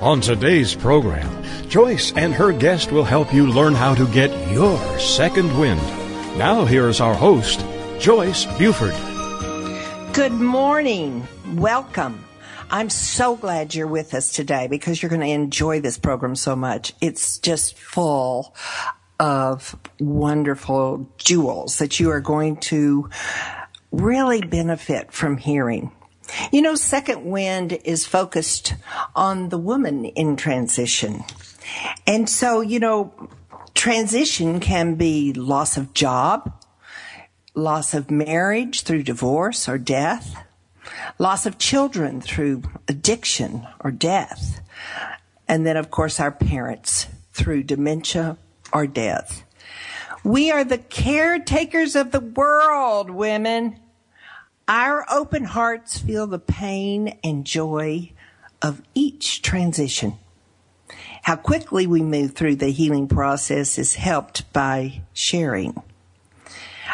On today's program, Joyce and her guest will help you learn how to get your second wind. Now here's our host, Joyce Buford. Good morning. Welcome. I'm so glad you're with us today because you're going to enjoy this program so much. It's just full of wonderful jewels that you are going to really benefit from hearing. You know, Second Wind is focused on the woman in transition. And so, you know, transition can be loss of job, loss of marriage through divorce or death, loss of children through addiction or death, and then, of course, our parents through dementia or death. We are the caretakers of the world, women. Our open hearts feel the pain and joy of each transition. How quickly we move through the healing process is helped by sharing.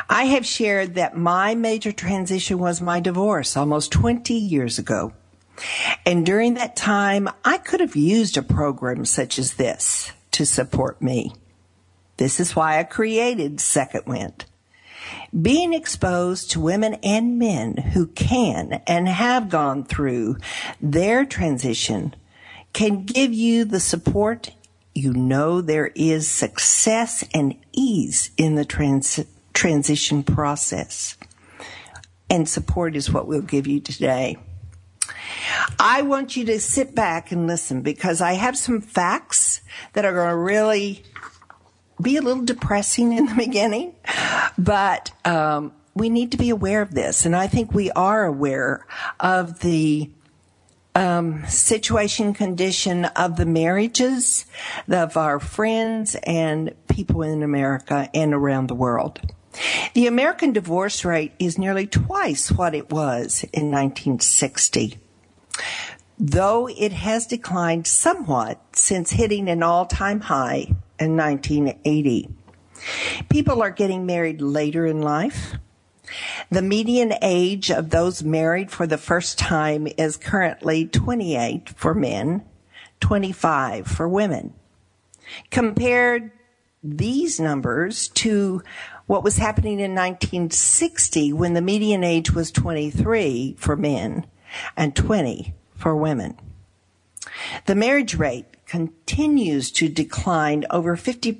I have shared that my major transition was my divorce almost 20 years ago. And during that time, I could have used a program such as this to support me. This is why I created Second Wind. Being exposed to women and men who can and have gone through their transition can give you the support you know there is success and ease in the transition transition process. And support is what we'll give you today. I want you to sit back and listen because I have some facts that are going to really be a little depressing in the beginning, but um, we need to be aware of this. And I think we are aware of the um, situation, condition of the marriages of our friends and people in America and around the world. The American divorce rate is nearly twice what it was in 1960. Though it has declined somewhat since hitting an all-time high in 1980. People are getting married later in life. The median age of those married for the first time is currently 28 for men, 25 for women. Compared these numbers to what was happening in 1960 when the median age was 23 for men and 20 for women. The marriage rate continues to decline over 50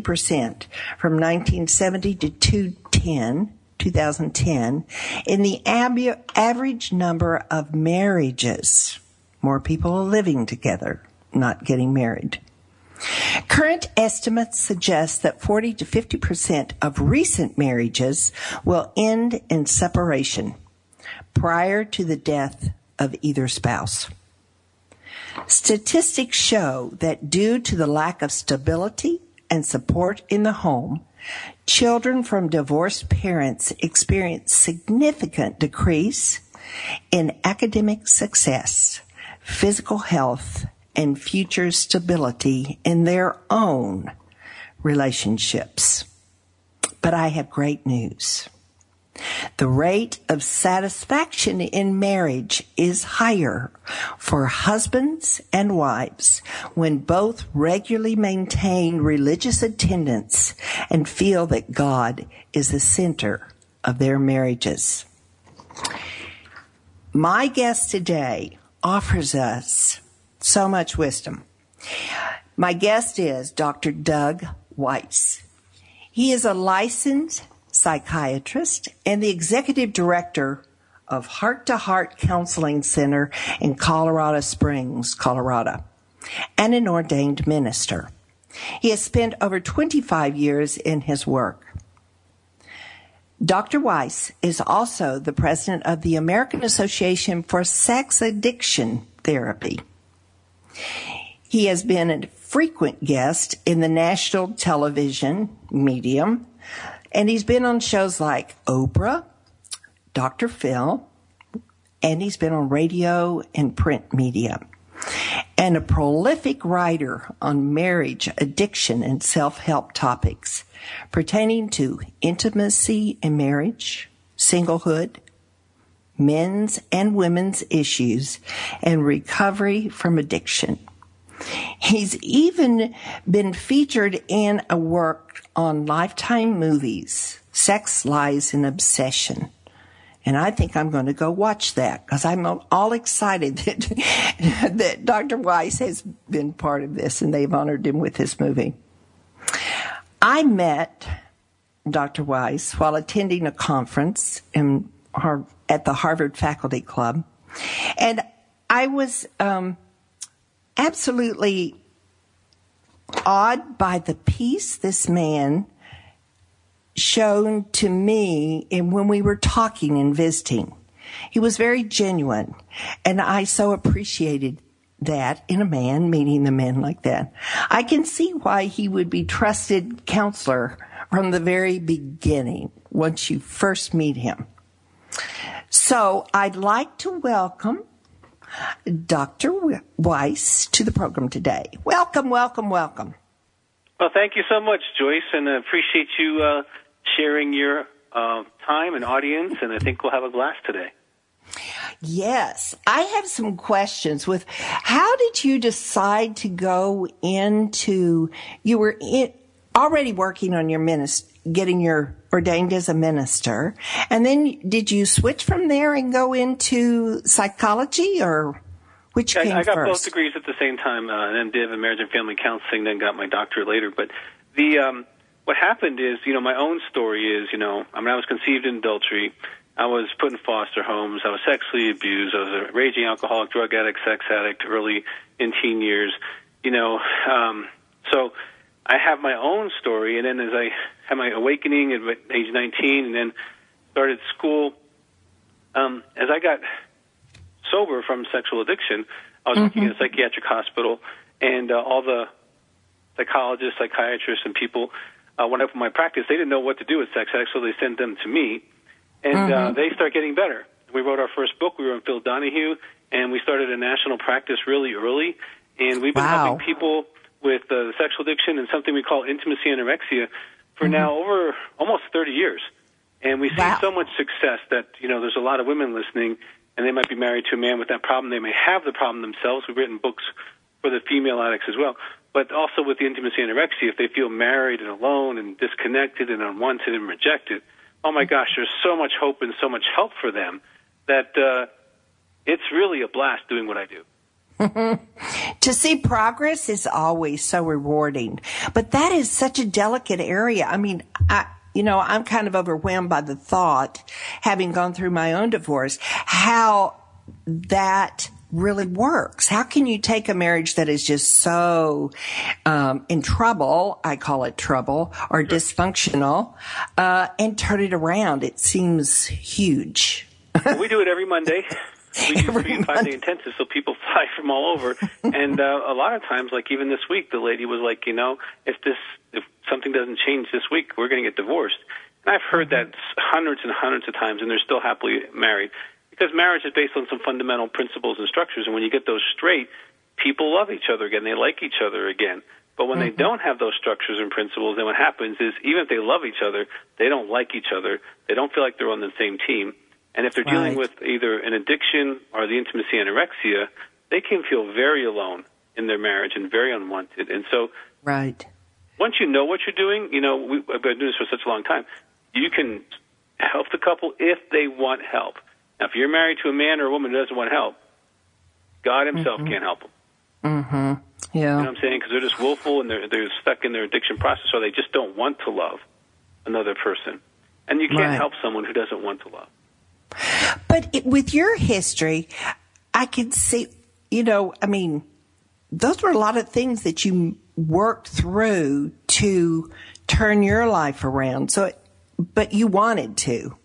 percent from 1970 to 2010, 2010 in the ab- average number of marriages. More people are living together, not getting married. Current estimates suggest that 40 to 50% of recent marriages will end in separation prior to the death of either spouse. Statistics show that due to the lack of stability and support in the home, children from divorced parents experience significant decrease in academic success, physical health, and future stability in their own relationships. But I have great news. The rate of satisfaction in marriage is higher for husbands and wives when both regularly maintain religious attendance and feel that God is the center of their marriages. My guest today offers us so much wisdom. My guest is Dr. Doug Weiss. He is a licensed psychiatrist and the executive director of Heart to Heart Counseling Center in Colorado Springs, Colorado, and an ordained minister. He has spent over 25 years in his work. Dr. Weiss is also the president of the American Association for Sex Addiction Therapy. He has been a frequent guest in the national television medium, and he's been on shows like Oprah, Dr. Phil, and he's been on radio and print media. And a prolific writer on marriage, addiction, and self help topics pertaining to intimacy and marriage, singlehood, men's and women's issues, and recovery from addiction. He's even been featured in a work on Lifetime movies, Sex, Lies, and Obsession. And I think I'm going to go watch that because I'm all excited that, that Dr. Weiss has been part of this and they've honored him with this movie. I met Dr. Weiss while attending a conference in, at the Harvard Faculty Club. And I was um, absolutely awed by the peace this man shown to me in when we were talking and visiting. He was very genuine, and I so appreciated that in a man, meeting the men like that. I can see why he would be trusted counselor from the very beginning once you first meet him. So I'd like to welcome Dr. Weiss to the program today. Welcome, welcome, welcome. Well, thank you so much, Joyce, and I appreciate you uh, sharing your uh, time and audience, and I think we'll have a blast today. Yes, I have some questions with how did you decide to go into you were in, already working on your ministry getting your ordained as a minister and then did you switch from there and go into psychology or which I, came I got first? both degrees at the same time uh, an MDiv in marriage and family counseling then got my doctorate later but the um what happened is you know my own story is you know I mean I was conceived in adultery I was put in foster homes. I was sexually abused. I was a raging alcoholic, drug addict, sex addict, early in teen years. You know, um, so I have my own story. And then as I had my awakening at age 19, and then started school, um, as I got sober from sexual addiction, I was mm-hmm. working in a psychiatric hospital, and uh, all the psychologists, psychiatrists, and people uh, went up in my practice. They didn't know what to do with sex addicts, so they sent them to me and uh, mm-hmm. uh, they start getting better. We wrote our first book. We were in Phil Donahue, and we started a national practice really early. And we've been wow. helping people with uh, sexual addiction and something we call intimacy anorexia for mm-hmm. now over almost 30 years. And we see wow. so much success that you know there's a lot of women listening, and they might be married to a man with that problem. They may have the problem themselves. We've written books for the female addicts as well, but also with the intimacy anorexia, if they feel married and alone and disconnected and unwanted and rejected oh my gosh, there's so much hope and so much help for them that uh, it's really a blast doing what I do. to see progress is always so rewarding, but that is such a delicate area. I mean, I, you know, I'm kind of overwhelmed by the thought, having gone through my own divorce, how that really works? How can you take a marriage that is just so um, in trouble, I call it trouble, or dysfunctional, uh, and turn it around? It seems huge. well, we do it every Monday. We do three five day intensive, so people fly from all over. and uh, a lot of times, like even this week, the lady was like, you know, if this if something doesn't change this week, we're going to get divorced. And I've heard that hundreds and hundreds of times, and they're still happily married because marriage is based on some fundamental principles and structures, and when you get those straight, people love each other again. They like each other again. But when mm-hmm. they don't have those structures and principles, then what happens is even if they love each other, they don't like each other. They don't feel like they're on the same team. And if they're right. dealing with either an addiction or the intimacy anorexia, they can feel very alone in their marriage and very unwanted. And so, right. Once you know what you're doing, you know we, I've been doing this for such a long time. You can help the couple if they want help. Now, if you're married to a man or a woman who doesn't want help, God Himself mm-hmm. can't help them. Mm-hmm. Yeah. You know what I'm saying? Because they're just willful and they're they're stuck in their addiction process, or they just don't want to love another person. And you can't right. help someone who doesn't want to love. But it, with your history, I can see, you know, I mean, those were a lot of things that you worked through to turn your life around. So, but you wanted to.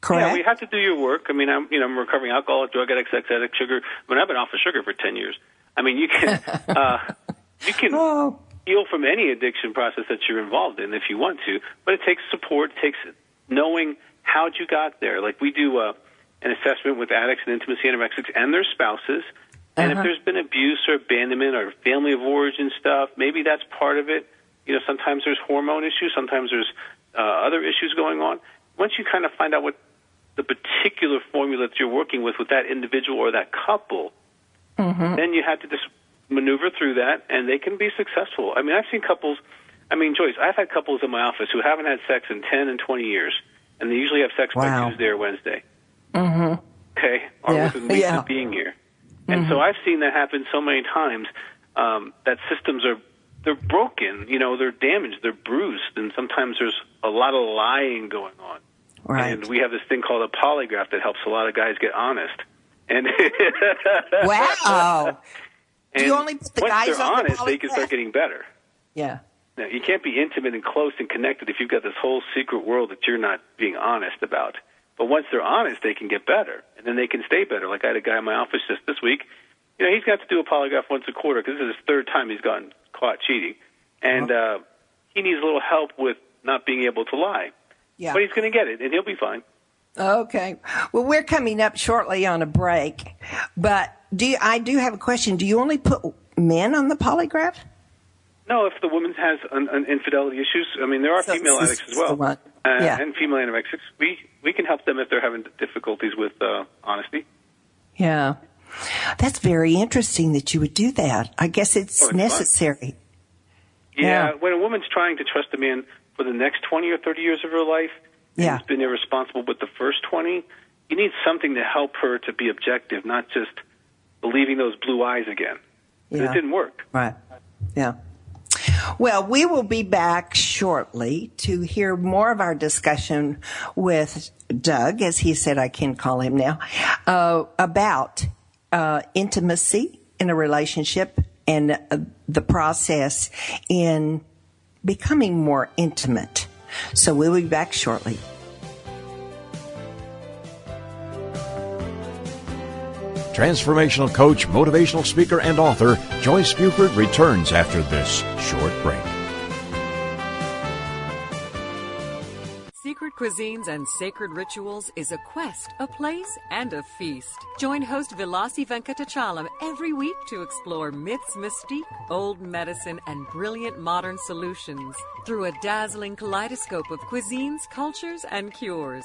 Correct. Yeah, we have to do your work. I mean, I'm you know I'm recovering alcoholic, drug addict, sex addict, sugar. I mean, I've been off of sugar for ten years. I mean, you can uh, you can Oh. heal from any addiction process that you're involved in if you want to, but it takes support. It takes knowing how'd you got there. Like we do uh, an assessment with addicts and intimacy anorexics and their spouses. And Uh-huh. if there's been abuse or abandonment or family of origin stuff, maybe that's part of it. You know, sometimes there's hormone issues, sometimes there's uh, other issues going on. Once you kind of find out what the particular formula that you're working with with that individual or that couple, then you have to just maneuver through that, and they can be successful. I mean, I've seen couples. I mean, Joyce, I've had couples in my office who haven't had sex in ten and twenty years, and they usually have sex Wow. by Tuesday or Wednesday. Mm-hmm. Okay, or Yeah, within weeks yeah. of being here. And so I've seen that happen so many times um, that systems are they're broken. You know, they're damaged, they're bruised, and sometimes there's a lot of lying going on. Right. And we have this thing called a polygraph that helps a lot of guys get honest. And Wow. and you only put the once guys they're on the honest, they can start getting better. Yeah. Now, you can't be intimate and close and connected if you've got this whole secret world that you're not being honest about. But once they're honest, they can get better, and then they can stay better. Like I had a guy in my office just this week. You know, he's got to do a polygraph once a quarter because this is his third time he's gotten caught cheating, and uh, he needs a little help with not being able to lie. Yeah. But he's going to get it, and he'll be fine. Okay. Well, we're coming up shortly on a break, but do you, I do have a question. Do you only put men on the polygraph? No, if the woman has an, an infidelity issues, I mean, there are So female addicts as well, one. uh, Yeah. and female anorexics. We we can help them if they're having difficulties with uh, honesty. Yeah. That's very interesting that you would do that. I guess it's Oh, it's necessary. Yeah, Yeah. when a woman's trying to trust a man for the next 20 or 30 years of her life, and Yeah. has been irresponsible with the first 20, you need something to help her to be objective, not just believing those blue eyes again. Yeah. It didn't work. Right. Yeah. Well, we will be back shortly to hear more of our discussion with Doug, as he said I can call him now, uh, about uh, intimacy in a relationship and uh, the process in becoming more intimate. So we'll be back shortly. Transformational coach, motivational speaker, and author Joyce Buford returns after this short break. Secret Cuisines and Sacred Rituals is a quest, a place, and a feast. Join host Vilasi Venkatachalam every week to explore myths, mystique, old medicine, and brilliant modern solutions through a dazzling kaleidoscope of cuisines, cultures, and cures.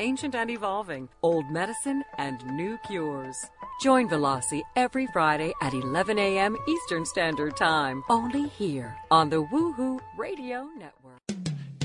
ancient and evolving, old medicine, and new cures. Join Velasi every Friday at 11 a.m. Eastern Standard Time, only here on the Woohoo Radio Network.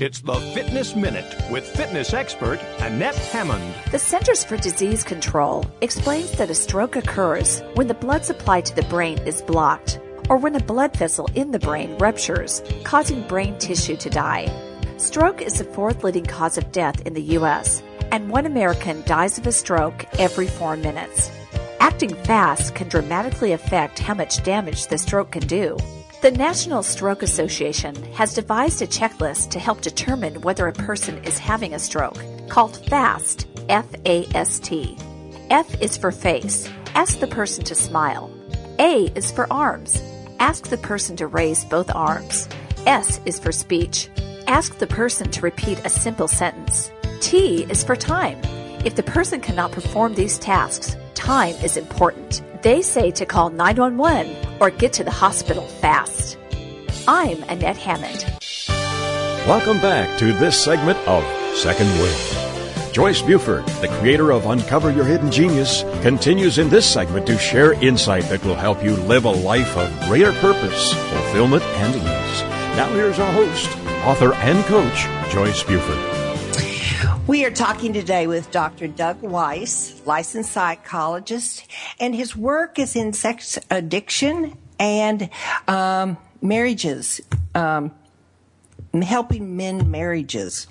It's the Fitness Minute with fitness expert Annette Hammond. The Centers for Disease Control explains that a stroke occurs when the blood supply to the brain is blocked or when a blood vessel in the brain ruptures, causing brain tissue to die. Stroke is the fourth leading cause of death in the U.S., and one American dies of a stroke every four minutes. Acting fast can dramatically affect how much damage the stroke can do. The National Stroke Association has devised a checklist to help determine whether a person is having a stroke, called FAST, F A S T. F is for face. Ask the person to smile. A is for arms. Ask the person to raise both arms. S is for speech. Ask the person to repeat a simple sentence. T is for time. If the person cannot perform these tasks, time is important. They say to call 911 or get to the hospital fast. I'm Annette Hammond. Welcome back to this segment of Second Wind. Joyce Buford, the creator of Uncover Your Hidden Genius, continues in this segment to share insight that will help you live a life of greater purpose, fulfillment, and ease. Now here's our host, author and coach, Joyce Buford. We are talking today with Dr. Doug Weiss, licensed psychologist, and his work is in sex addiction and um, marriages, um, helping men marriages.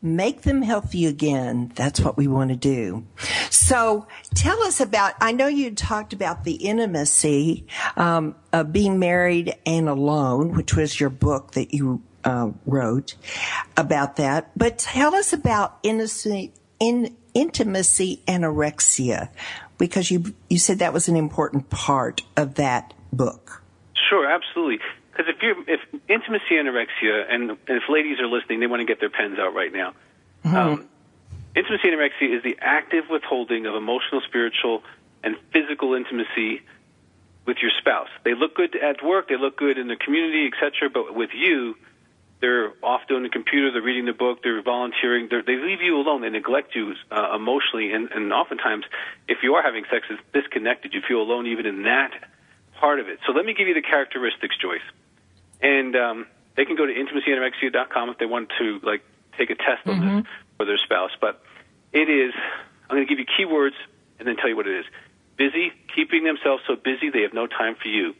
Make them healthy again. That's what we want to do. So tell us about, I know you talked about the intimacy um, of being married and alone, which was your book that you uh, wrote about that. But tell us about intimacy, in, intimacy anorexia, because you you said that was an important part of that book. Sure, absolutely. Because if you're if intimacy anorexia, and, and if ladies are listening, they want to get their pens out right now. Mm-hmm. Um, intimacy anorexia is the active withholding of emotional, spiritual, and physical intimacy with your spouse. They look good at work, they look good in the community, etc. But with you, they're off doing the computer, they're reading the book, they're volunteering, they're, they leave you alone, they neglect you uh, emotionally, and, and oftentimes, if you are having sex, it's disconnected. You feel alone even in that part of it. So let me give you the characteristics, Joyce. And um, they can go to intimacyanorexia.com if they want to like take a test on mm-hmm. this for their spouse. But it is, I'm going to give you keywords and then tell you what it is. Busy, keeping themselves so busy they have no time for you.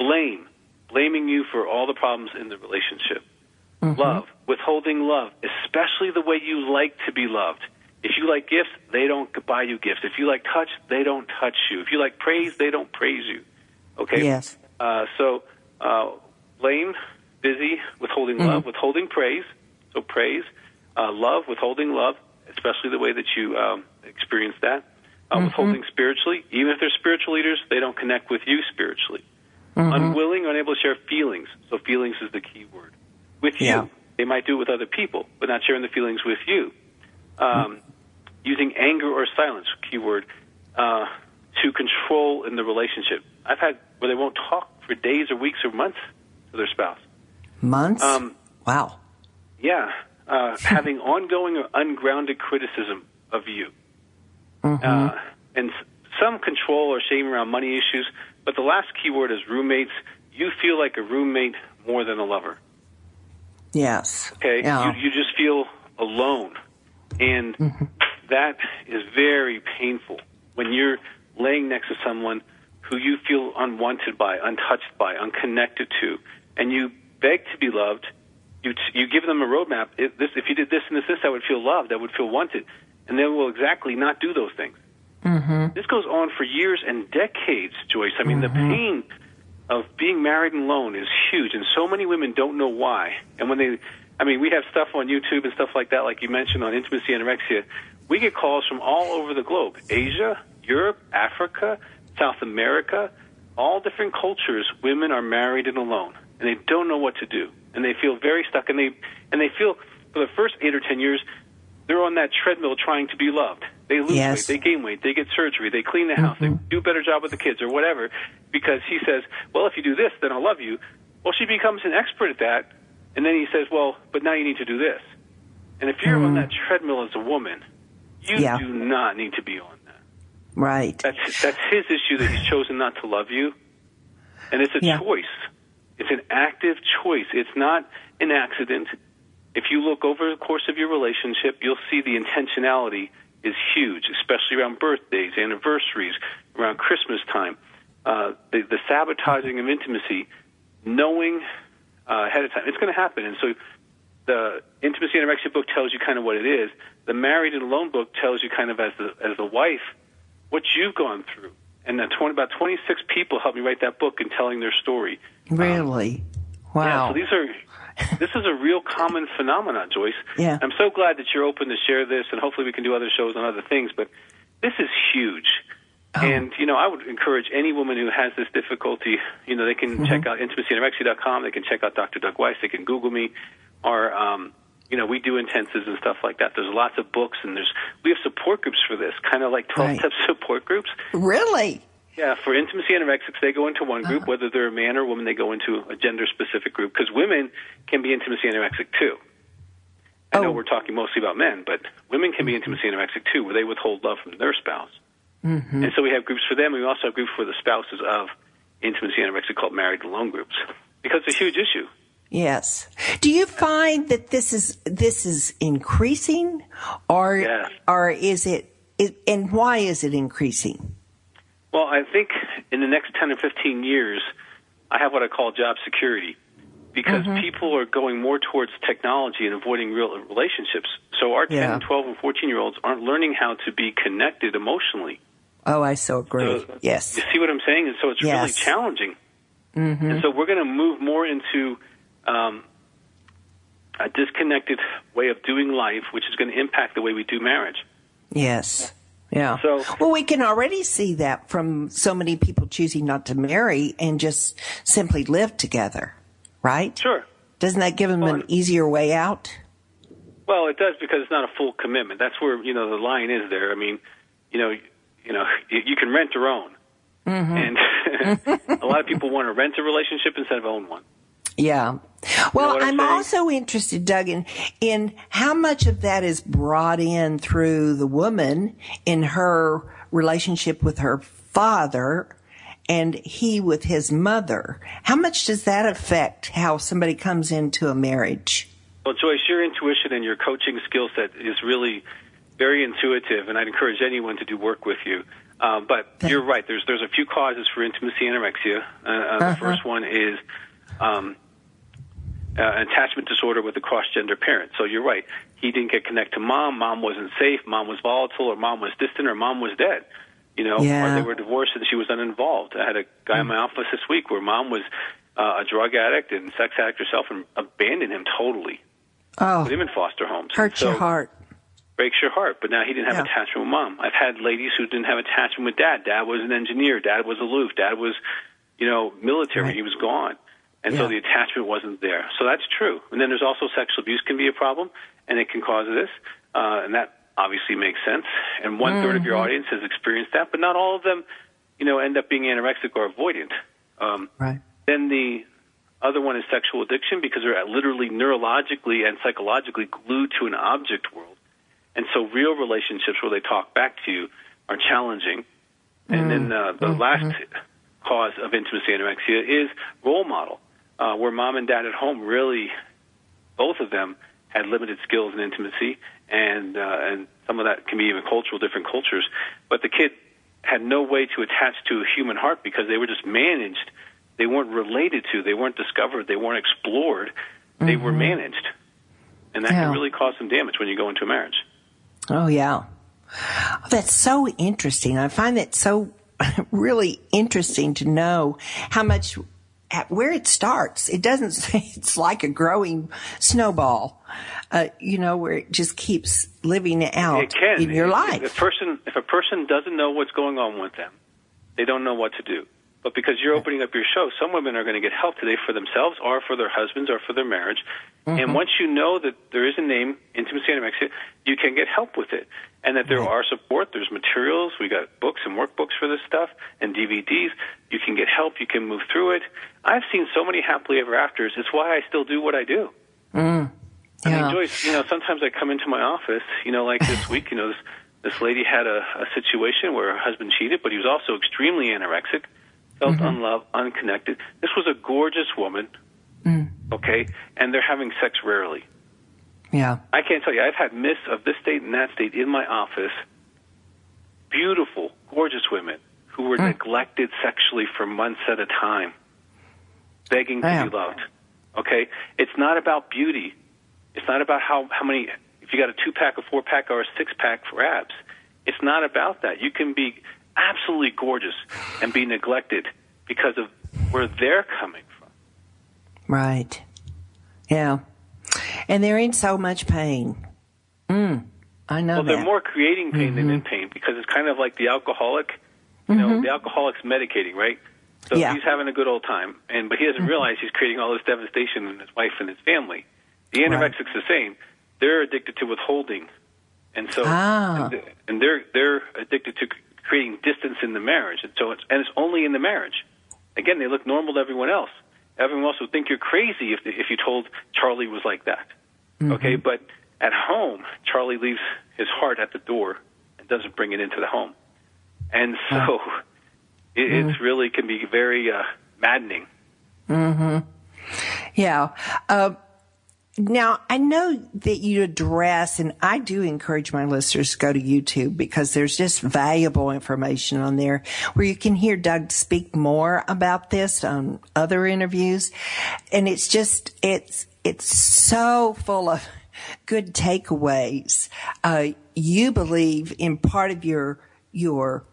Blame, blaming you for all the problems in the relationship Mm-hmm. Love, withholding love, especially the way you like to be loved. If you like gifts, they don't buy you gifts. If you like touch, they don't touch you. If you like praise, they don't praise you. Okay? Yes. Uh, so, uh, blame, busy, withholding mm-hmm. love, withholding praise. So, praise, uh, love, withholding love, especially the way that you um, experience that. Uh, mm-hmm. Withholding spiritually, even if they're spiritual leaders, they don't connect with you spiritually. Mm-hmm. Unwilling or unable to share feelings. So, feelings is the key word with you. Yeah. They might do it with other people, but not sharing the feelings with you. Um. Using anger or silence, keyword, uh, to control in the relationship. I've had where they won't talk for days or weeks or months to their spouse. Months? Um, wow. Yeah. Uh, having ongoing or ungrounded criticism of you. Mm-hmm. Uh, and some control or shame around money issues. But the last keyword is roommates. You feel like a roommate more than a lover. Yes. Okay. Yeah. You, you just feel alone, and mm-hmm. that is very painful when you're laying next to someone who you feel unwanted by, untouched by, unconnected to, and you beg to be loved. You t- you give them a roadmap. If, this, if you did this and this, this, I would feel loved. I would feel wanted, and they will exactly not do those things. Mm-hmm. This goes on for years and decades, Joyce. I mean, mm-hmm. the pain of being married and alone is huge, and so many women don't know why. And when they, I mean, we have stuff on YouTube and stuff like that, like you mentioned on intimacy anorexia. We get calls from all over the globe: Asia, Europe, Africa, South America, all different cultures. Women are married and alone, and they don't know what to do, and they feel very stuck, and they and they feel for the first eight or ten years they're on that treadmill trying to be loved. They lose yes. weight, they gain weight, they get surgery, they clean the house, mm-hmm. they do a better job with the kids or whatever because he says, "Well, if you do this, then I'll love you." Well, she becomes an expert at that, and then he says, "Well, but now you need to do this." And if you're mm. on that treadmill as a woman, you yeah. do not need to be on that. Right. That's that's his issue that he's chosen not to love you, and it's a yeah. choice. It's an active choice. It's not an accident. If you look over the course of your relationship, you'll see the intentionality is huge, especially around birthdays, anniversaries, around Christmas time. Uh, the, the sabotaging of intimacy, knowing uh, ahead of time, it's going to happen. And so the intimacy anorexia book tells you kind of what it is. The married and alone book tells you kind of as the as the wife what you've gone through. And 20, about 26 people helped me write that book and telling their story. Really? Um, wow. Yeah, so these are this is a real common phenomenon, Joyce. Yeah. I'm so glad that you're open to share this, and hopefully we can do other shows on other things. But this is huge. Oh. And you know, I would encourage any woman who has this difficulty. You know, they can mm-hmm. check out intimacyanorexia.com. They can check out Dr. Doug Weiss. They can Google me, or um, you know, we do intensives and stuff like that. There's lots of books, and there's we have support groups for this, kind of like 12 right. step support groups. Really? Yeah, for intimacy anorexics, they go into one group. Uh-huh. Whether they're a man or a woman, they go into a gender specific group because women can be intimacy anorexic too. I oh. know we're talking mostly about men, but women can be mm-hmm. intimacy anorexic too, where they withhold love from their spouse. Mm-hmm. And so we have groups for them. We also have groups for the spouses of intimacy anorexic called married alone groups because it's a huge issue. Yes. Do you find that this is this is increasing, or yes. or is it, it? And why is it increasing? Well, I think in the next ten or fifteen years, I have what I call job security because mm-hmm. people are going more towards technology and avoiding real relationships. So our 10, yeah. 12, and 14 year olds aren't learning how to be connected emotionally. Oh, I so agree. So, yes. You see what I'm saying? And so it's yes. really challenging. Mm-hmm. And so we're going to move more into um, a disconnected way of doing life, which is going to impact the way we do marriage. Yes. Yeah. So, well, we can already see that from so many people choosing not to marry and just simply live together, right? Sure. Doesn't that give them well, an easier way out? Well, it does because it's not a full commitment. That's where you know the line is there. I mean, you know, you know, you, you can rent or own, mm-hmm. and a lot of people want to rent a relationship instead of own one. Yeah. Well, you know I'm, also interested, Doug, in, in how much of that is brought in through the woman in her relationship with her father and he with his mother. How much does that affect how somebody comes into a marriage? Well, Joyce, your intuition and your coaching skill set is really very intuitive, and I'd encourage anyone to do work with you. Uh, but you're right. There's there's a few causes for intimacy anorexia. Uh, uh, uh-huh. The first one is um, uh, attachment disorder with a cross-gender parent. So you're right. He didn't get connected to mom. Mom wasn't safe. Mom was volatile, or mom was distant, or mom was dead. You know, yeah. or they were divorced and she was uninvolved. I had a guy mm. in my office this week where mom was uh, a drug addict and sex addict herself and abandoned him totally. Oh, put him in foster homes. Hurts so, your heart. Breaks your heart. But now he didn't have yeah. attachment with mom. I've had ladies who didn't have attachment with dad. Dad was an engineer. Dad was aloof. Dad was, you know, military. Right. He was gone and yeah. so the attachment wasn't there. So that's true. And then there's also sexual abuse can be a problem, and it can cause this, uh, and that obviously makes sense. And one mm-hmm. third of your mm-hmm. audience has experienced that, but not all of them, you know, end up being anorexic or avoidant. Um, right. Then the other one is sexual addiction because they're literally neurologically and psychologically glued to an object world. And so real relationships where they talk back to you are challenging. And mm-hmm. then uh, the mm-hmm. last cause of intimacy anorexia is role model uh, where mom and dad at home really, both of them had limited skills and intimacy, and uh, and some of that can be even cultural, different cultures. But the kid had no way to attach to a human heart because they were just managed. They weren't related to. They weren't discovered. They weren't explored. They mm-hmm. were managed, and that yeah. can really cause some damage when you go into a marriage. Oh yeah, that's so interesting. I find that so really interesting to know how much at where it starts. It doesn't say it's like a growing snowball, uh, you know, where it just keeps living out in your life. If a person, if a person doesn't know what's going on with them, they don't know what to do. But because you're opening up your show, some women are going to get help today for themselves or for their husbands or for their marriage. Mm-hmm. And once you know that there is a name, intimacy anorexia, you can get help with it. And that there right. are support, there's materials, we got books and workbooks for this stuff and DVDs. You can get help, you can move through it. I've seen so many happily ever afters. It's why I still do what I do. Mm. Yeah. I mean, Joyce, you know, sometimes I come into my office, you know, like this week, you know, this, this lady had a, a situation where her husband cheated, but he was also extremely anorexic felt mm-hmm. unloved, unconnected. This was a gorgeous woman, mm. okay, and they're having sex rarely. Yeah. I can't tell you. I've had myths of this state and that state in my office. Beautiful, gorgeous women who were mm. neglected sexually for months at a time, begging Damn. to be loved. Okay? It's not about beauty. It's not about how, how many, if you got a two pack, a four pack, or a six pack for abs. It's not about that. You can be absolutely gorgeous and be neglected because of where they're coming from. Right. Yeah. And they're in so much pain. Mm, I know well, that. they're more creating pain mm-hmm. than in pain because it's kind of like the alcoholic. You know, the alcoholic's medicating, right? So Yeah. he's having a good old time, and but he doesn't realize he's creating all this devastation in his wife and his family. The anorexic's the same. They're addicted to withholding, and so Ah. and they're they're addicted to creating distance in the marriage, and so it's and it's only in the marriage. Again, they look normal to everyone else. Everyone else would think you're crazy if if you told Charlie was like that. Okay, but at home, Charlie leaves his heart at the door and doesn't bring it into the home, and so it, it's really can be very uh, maddening. Yeah. Uh, now, I know that you address, and I do encourage my listeners to go to YouTube because there's just valuable information on there where you can hear Doug speak more about this on other interviews. And it's just, it's, it's so full of good takeaways. Uh, you believe in part of your, your,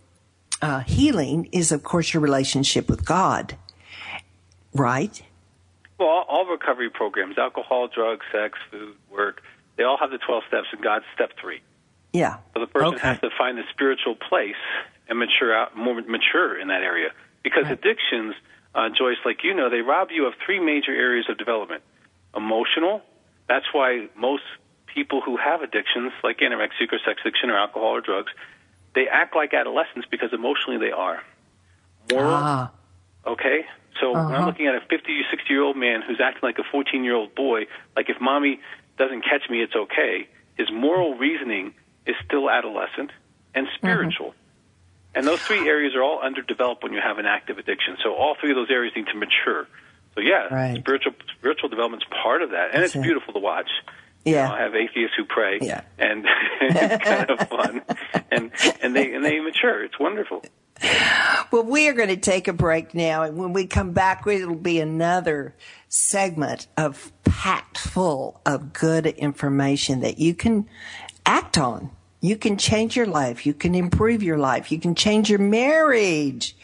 uh, healing is, of course, your relationship with God, right? Well, all, all recovery programs, alcohol, drugs, sex, food, work, they all have the 12 steps, and God's step three. Yeah. So the person Okay. has to find the spiritual place and mature out, more mature in that area. Because addictions, uh, Joyce, like you know, they rob you of three major areas of development. Emotional, that's why most people who have addictions, like anorexia or sex addiction or alcohol or drugs, they act like adolescents because emotionally they are. Moral, Ah. Okay? So when I'm uh-huh. looking at a 50 or 60 year old man who's acting like a 14 year old boy, like if mommy doesn't catch me, it's okay, his moral reasoning is still adolescent and mm-hmm. spiritual. And those three areas are all underdeveloped when you have an active addiction. So all three of those areas need to mature. So yeah, Right. spiritual spiritual development's part of that, and That's it's it. beautiful to watch. You Yeah. know, I have atheists who pray, Yeah. and it's kind of fun, and and they and they mature. It's wonderful. Well, we are going to take a break now, and when we come back, it'll be another segment of packed full of good information that you can act on. You can change your life. You can improve your life. You can change your marriage.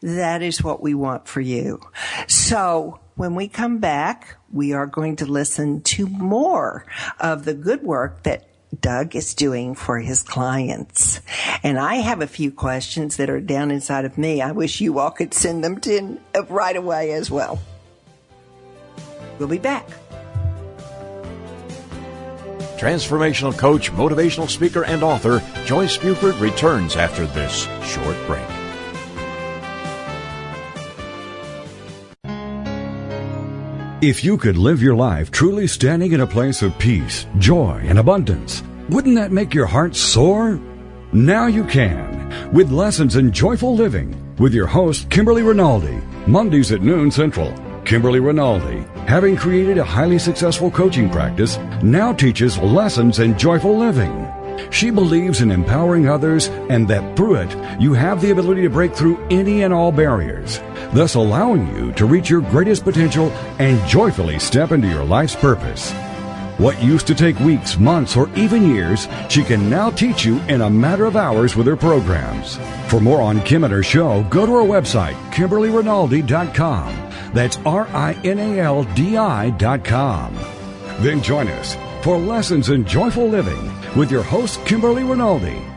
That is what we want for you. So when we come back, we are going to listen to more of the good work that Doug is doing for his clients. And I have a few questions that are down inside of me. I wish you all could send them to uh, right away as well. We'll be back. Transformational coach, motivational speaker, and author Joyce Buford returns after this short break. If you could live your life truly standing in a place of peace, joy, and abundance, wouldn't that make your heart soar? Now you can, with lessons in joyful living, with your host, Kimberly Rinaldi, Mondays at noon Central. Kimberly Rinaldi, having created a highly successful coaching practice, now teaches lessons in joyful living. She believes in empowering others and that through it, you have the ability to break through any and all barriers, thus allowing you to reach your greatest potential and joyfully step into your life's purpose. What used to take weeks, months, or even years, she can now teach you in a matter of hours with her programs. For more on Kim and her show, go to her website, KimberlyRinaldi.com. That's R I N A L D I.com. Then join us for Lessons in Joyful Living with your host, Kimberly Rinaldi.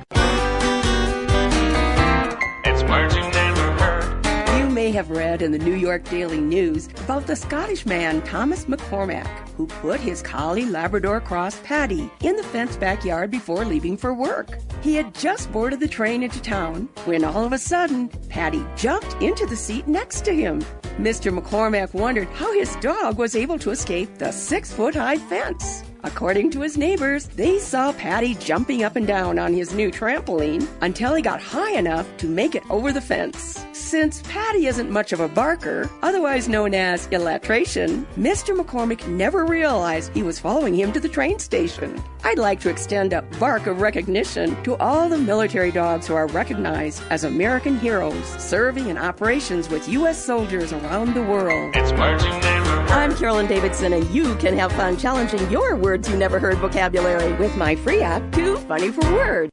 Have read in the New York Daily News about the Scottish man Thomas McCormack, who put his collie Labrador cross Patty in the fenced backyard before leaving for work. He had just boarded the train into town when all of a sudden, Patty jumped into the seat next to him. Mr. McCormack wondered how his dog was able to escape the six foot high fence. According to his neighbors, they saw Patty jumping up and down on his new trampoline until he got high enough to make it over the fence. Since Patty isn't much of a barker, otherwise known as illustration, Mr. McCormack never realized he was following him to the train station. I'd like to extend a bark of recognition to all the military dogs who are recognized as American heroes, serving in operations with U.S. soldiers around the world. It's words you never heard. I'm Carolyn Davidson, and you can have fun challenging your words you never heard vocabulary with my free app, Too Funny for Words.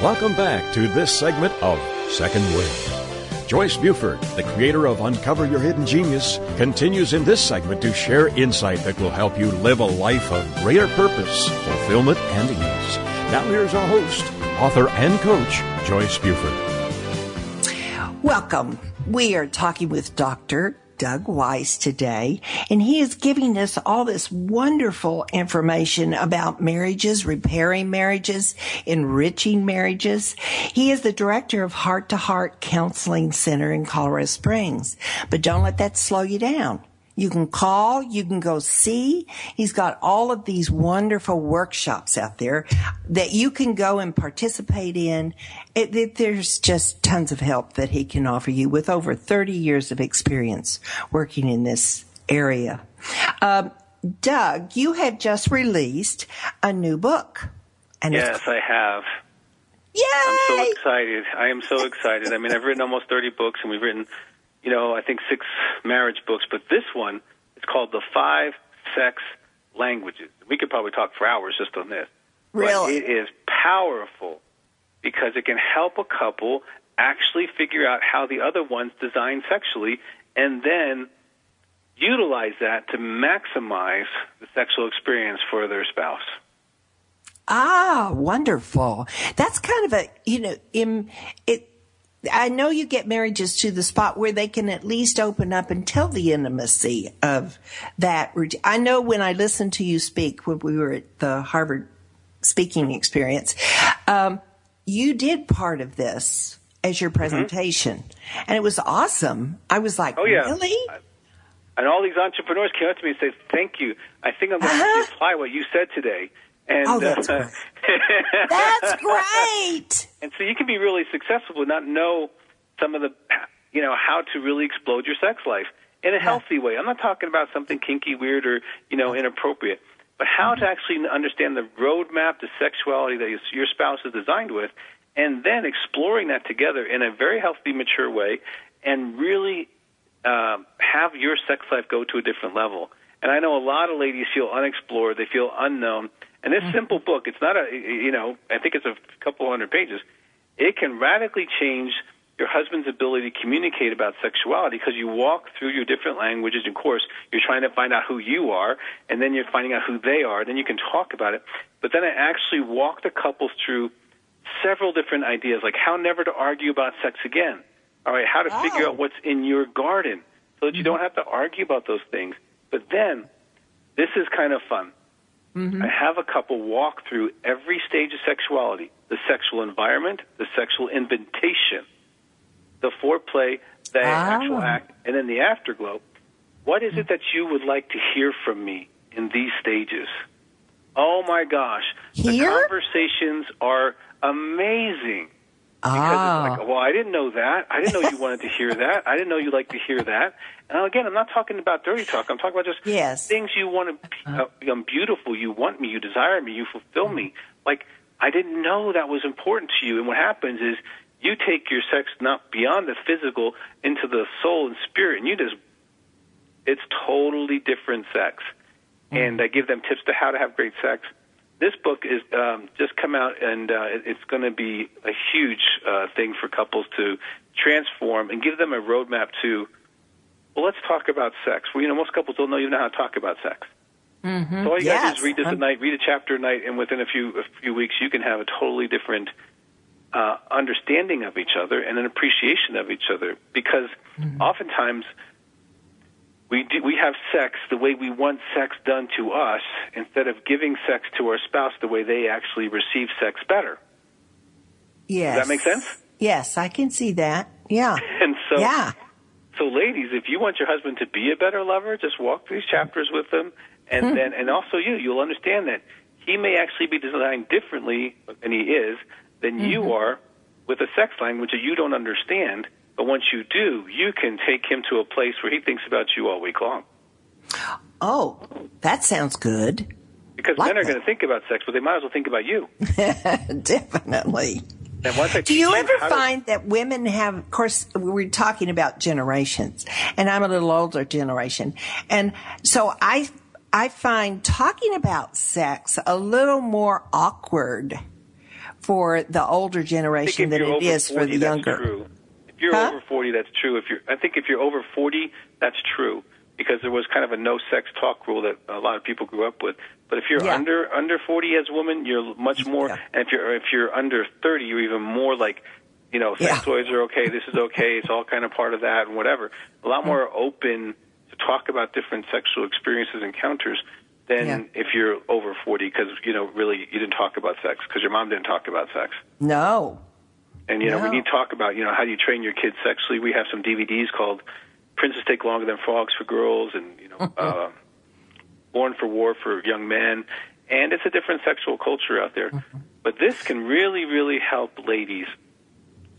Welcome back to this segment of Second Wind. Joyce Buford, the creator of Uncover Your Hidden Genius, continues in this segment to share insight that will help you live a life of greater purpose, fulfillment, and ease. Now here's our host, author and coach, Joyce Buford. Welcome. We are talking with Dr. Doug Weiss today, and he is giving us all this wonderful information about marriages, repairing marriages, enriching marriages. He is the director of Heart to Heart Counseling Center in Colorado Springs. But don't let that slow you down. You can call, you can go see. He's got all of these wonderful workshops out there that you can go and participate in. It, it, there's just tons of help that he can offer you with over 30 years of experience working in this area. Um, Doug, you have just released a new book. And yes, I have. Yay! I'm so excited. I am so excited. I mean, I've written almost 30 books and we've written you know, I think six marriage books, but this one is called The Five Sex Languages. We could probably talk for hours just on this. Really? But it is powerful because it can help a couple actually figure out how the other one's designed sexually and then utilize that to maximize the sexual experience for their spouse. Ah, wonderful. That's kind of a, you know, in, it, I know you get marriages to the spot where they can at least open up and tell the intimacy of that. I know when I listened to you speak when we were at the Harvard speaking experience, um, you did part of this as your mm-hmm. presentation, mm-hmm. and it was awesome. I was like, "Oh yeah, really?" And all these entrepreneurs came up to me and said, "Thank you. I think I'm going uh-huh. to apply what you said today." And, oh, that's uh, great. that's great. And so you can be really successful but not know some of the, you know, how to really explode your sex life in a healthy way. I'm not talking about something kinky, weird, or you know, inappropriate, but how to actually understand the roadmap to sexuality that your spouse is designed with, and then exploring that together in a very healthy, mature way, and really uh, have your sex life go to a different level. And I know a lot of ladies feel unexplored, they feel unknown, and this mm-hmm. simple book, it's not a, you know, I think it's a couple hundred pages. It can radically change your husband's ability to communicate about sexuality because you walk through your different languages. Of course, you're trying to find out who you are, and then you're finding out who they are. Then you can talk about it. But then I actually walk the couples through several different ideas, like how never to argue about sex again. All right, how to oh. figure out what's in your garden so that you mm-hmm. don't have to argue about those things. But then, this is kind of fun. Mm-hmm. I have a couple walk through every stage of sexuality the sexual environment, the sexual invitation, the foreplay, the ah. actual act, and then the afterglow. What is it that you would like to hear from me in these stages? Oh my gosh. Here? The conversations are amazing. Because ah. it's like, well, I didn't know that. I didn't know you wanted to hear that. I didn't know you liked to hear that. And again, I'm not talking about dirty talk. I'm talking about just yes. things you want to. Uh, I'm beautiful. You want me. You desire me. You fulfill me. Like I didn't know that was important to you. And what happens is you take your sex not beyond the physical into the soul and spirit, and you just. It's totally different sex. Mm-hmm. And I give them tips to how to have great sex this book is um, just come out, and uh, it's going to be a huge uh, thing for couples to transform and give them a roadmap to. Well, let's talk about sex. Well, you know, most couples don't know even know how to talk about sex. Mm-hmm. So all you yes. got to do is read this at night, read a chapter a night, and within a few a few weeks, you can have a totally different uh, understanding of each other and an appreciation of each other. Because mm-hmm. oftentimes we do, we have sex the way we want sex done to us instead of giving sex to our spouse the way they actually receive sex better. Yes. Does that make sense? Yes, I can see that. Yeah. And so Yeah. So ladies, if you want your husband to be a better lover, just walk these chapters with him and hmm. then and also you, you'll understand that he may actually be designed differently than he is than mm-hmm. you are with a sex language that you don't understand but once you do, you can take him to a place where he thinks about you all week long. Oh, that sounds good. Because like men are going to think about sex, but they might as well think about you. Definitely. Do you ever find to... that women have, of course, we're talking about generations, and I'm a little older generation, and so I, I find talking about sex a little more awkward for the older generation than it is 40, for the younger. True. If you're huh? over 40, that's true. If you're, I think if you're over 40, that's true because there was kind of a no sex talk rule that a lot of people grew up with. But if you're yeah. under under 40 as a woman, you're much more. Yeah. And if you're if you're under 30, you're even more like you know, sex Yeah. toys are okay. This is okay. It's all kind of part of that and whatever. A lot mm. more open to talk about different sexual experiences, encounters than Yeah. if you're over 40 because, you know, really you didn't talk about sex because your mom didn't talk about sex. No. And, you know, No. when you talk about, you know, how do you train your kids sexually, we have some DVDs called Princes Take Longer Than Frogs for Girls and, you know, uh, Born for War for young men. And it's a different sexual culture out there. But this can really, really help ladies.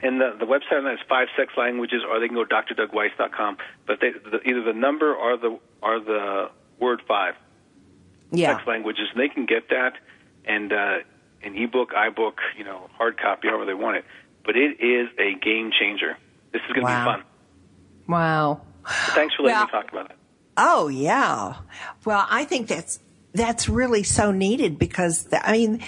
And the, the website on that is five sex languages, or they can go to drdougweiss.com. But they, the, either the number or the or the word five Yeah. sex languages, and they can get that and uh, an ebook, iBook, you know, hard copy, however they want it. But it is a game changer. This is going to Wow. be fun. Wow. So thanks for letting Well- me talk about it. Oh yeah. Well, I think that's that's really so needed because th- I mean,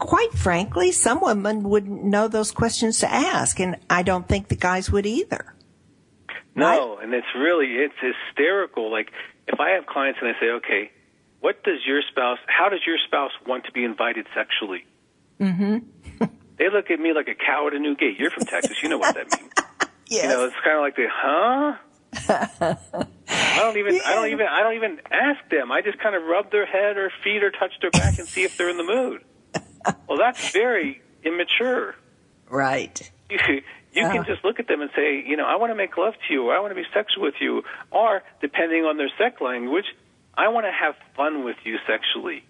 quite frankly, some women wouldn't know those questions to ask, and I don't think the guys would either. No, and it's really it's hysterical. Like if I have clients and I say, okay, what does your spouse? How does your spouse want to be invited sexually? Mm-hmm. they look at me like a cow at a new gate. You're from Texas, you know what that means. Yes. You know, it's kind of like the huh. I don't even. I don't even. I don't even ask them. I just kind of rub their head or feet or touch their back and see if they're in the mood. Well, that's very immature. right. You, you can uh-huh. just look at them and say, you know, I want to make love to you, or I want to be sexual with you, or depending on their sex language, I want to have fun with you sexually.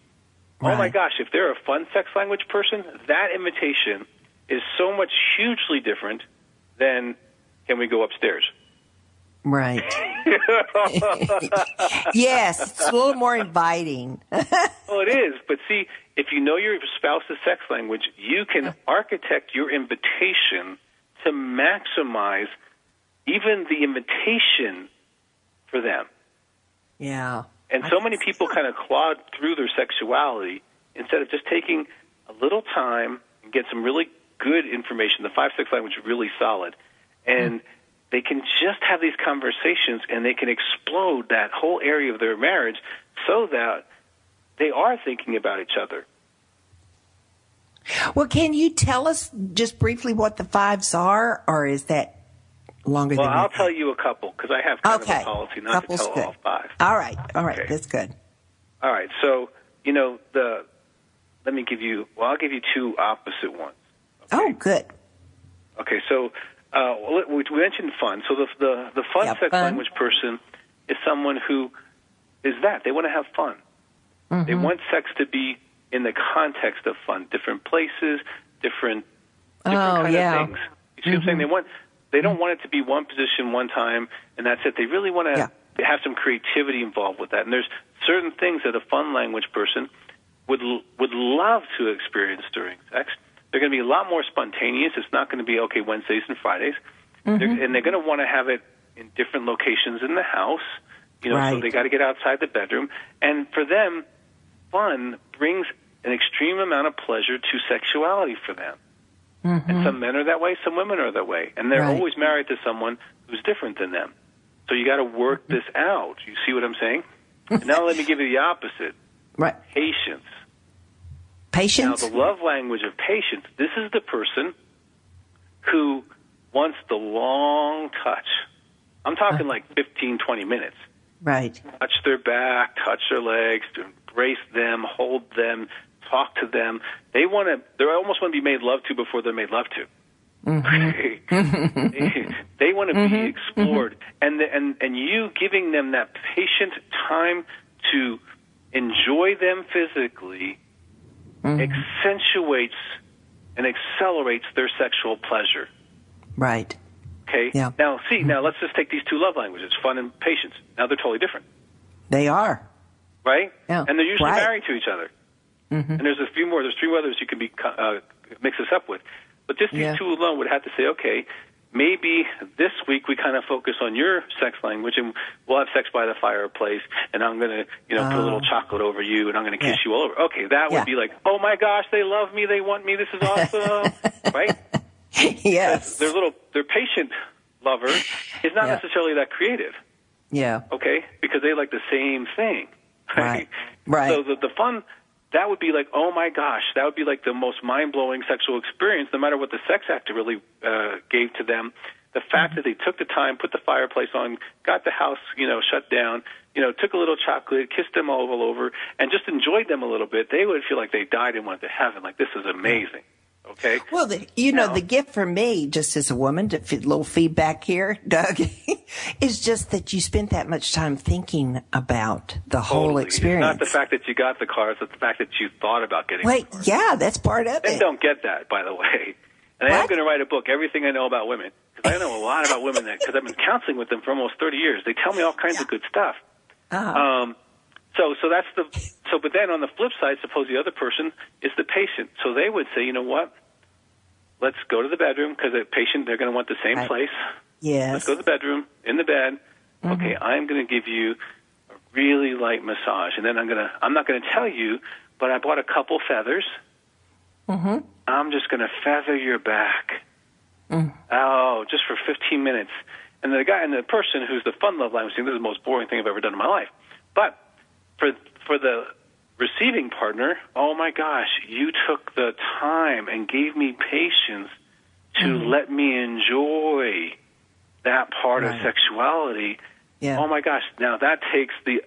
Oh my gosh, if they're a fun sex language person, that invitation is so much hugely different than can we go upstairs? Right. yes, it's a little more inviting. Well, it is, but see, if you know your spouse's sex language, you can architect your invitation to maximize even the invitation for them. yeah. And so many people kind of clod through their sexuality instead of just taking a little time and get some really good information. The five sex language is really solid, and mm. they can just have these conversations and they can explode that whole area of their marriage so that they are thinking about each other. Well, can you tell us just briefly what the fives are, or is that longer Well, than I'll tell you a couple because I have kind Okay. of a policy not Couple's to tell good. all five. All right. All right. Okay. That's good. All right, so you know the. Let me give you. Well, I'll give you two opposite ones. Oh, good. Okay, so uh, we mentioned fun. So the the, the fun Yeah, sex fun. language person is someone who is that they want to have fun. They Mm-hmm. want sex to be in the context of fun, different places, different different Oh, kind yeah. of things. You see what I'm saying? They want they don't want it to be one position one time and that's it. They really want to Yeah. have some creativity involved with that. And there's certain things that a fun language person would would love to experience during sex. They're going to be a lot more spontaneous. It's not going to be okay Wednesdays and Fridays, Mm-hmm. they're, and they're going to want to have it in different locations in the house. You know, so they got to get outside the bedroom. And for them, fun brings an extreme amount of pleasure to sexuality for them. And some men are that way, some women are that way, and they're Mm-hmm. Right. always married to someone who's different than them. So you got to work Mm-hmm. this out. You see what I'm saying? And now let me give you the opposite: Right. patience. Patience. Now, the love language of patience. This is the person who wants the long touch. I'm talking like 15, 20 minutes. right. Touch their back, touch their legs, embrace them, hold them, talk to them. They want to. They almost want to be made love to before they're made love to. Mm-hmm. they, they want to be mm-hmm. explored, mm-hmm. and the, and and you giving them that patient time to enjoy them physically accentuates and accelerates their sexual pleasure. Right. Okay. Yeah. Now, see, now let's just take these two love languages, fun and patience. Now they're totally different, They are. right? Yeah. And they're usually Right. married to each other. And there's a few more. There's three others you can be uh, mix this up with. But just these Yeah. two alone would have to say, okay, maybe this week we kind of focus on your sex language, and we'll have sex by the fireplace, and I'm gonna, you know, put a little chocolate over you, and I'm gonna kiss Oh. Yeah. you all over. Okay, that would be like, oh my gosh, they love me, they want me, this is awesome, right? yes. Their little, their patient lover is not Yeah. necessarily that creative. Yeah. okay? Because they like the same thing. Right. Right. So the, the fun that would be like, oh my gosh, that would be like the most mind blowing sexual experience, no matter what the sex actor really uh, gave to them. The fact that they took the time, put the fireplace on, got the house, you know, shut down, you know, took a little chocolate, kissed them all over, and just enjoyed them a little bit, they would feel like they died and went to heaven. Like this is amazing. Okay. Well, the, you know, the gift for me, just as a woman, to fit, little feedback here, Doug, is just that you spent that much time thinking about the whole experience. It's not the fact that you got the car, it's the fact that you thought about getting Wait, yeah, that's part of Men it. They don't get that, by the way. And I am going to write a book, Everything I Know About Women, because I know a lot about women because I've been counseling with them for almost 30 years. They tell me all kinds of good stuff. Uh-huh. Um, so, so that's the so. But then on the flip side, suppose the other person is the patient. So they would say, you know what? Let's go to the bedroom because the patient they're going to want the same Right. place. yes. Let's go to the bedroom in the bed. Mm-hmm. Okay, I'm going to give you a really light massage, and then I'm going to I'm not going to tell you, but I bought a couple feathers. Mm-hmm. I'm just going to feather your back. Mm. Oh, just for 15 minutes. And the guy and the person who's the fun love language, this is the most boring thing I've ever done in my life. But for for the receiving partner, oh my gosh, you took the time and gave me patience to Mm-hmm. let me enjoy that part of sexuality. Yeah. Oh my gosh, now that takes the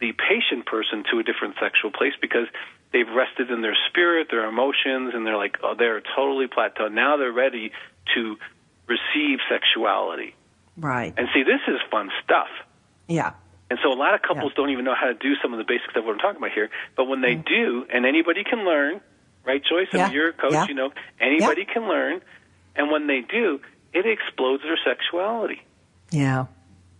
the patient person to a different sexual place because they've rested in their spirit, their emotions, and they're like, oh, they're totally plateaued. Now they're ready to receive sexuality. Right. And see, this is fun stuff. Yeah. And so a lot of couples don't even know how to do some of the basics of what I'm talking about here. But when they do, and anybody can learn, right, Joyce? I Mm. Mean, you're a coach, Yeah. you know, anybody can learn. And when they do, it explodes their sexuality. Yeah.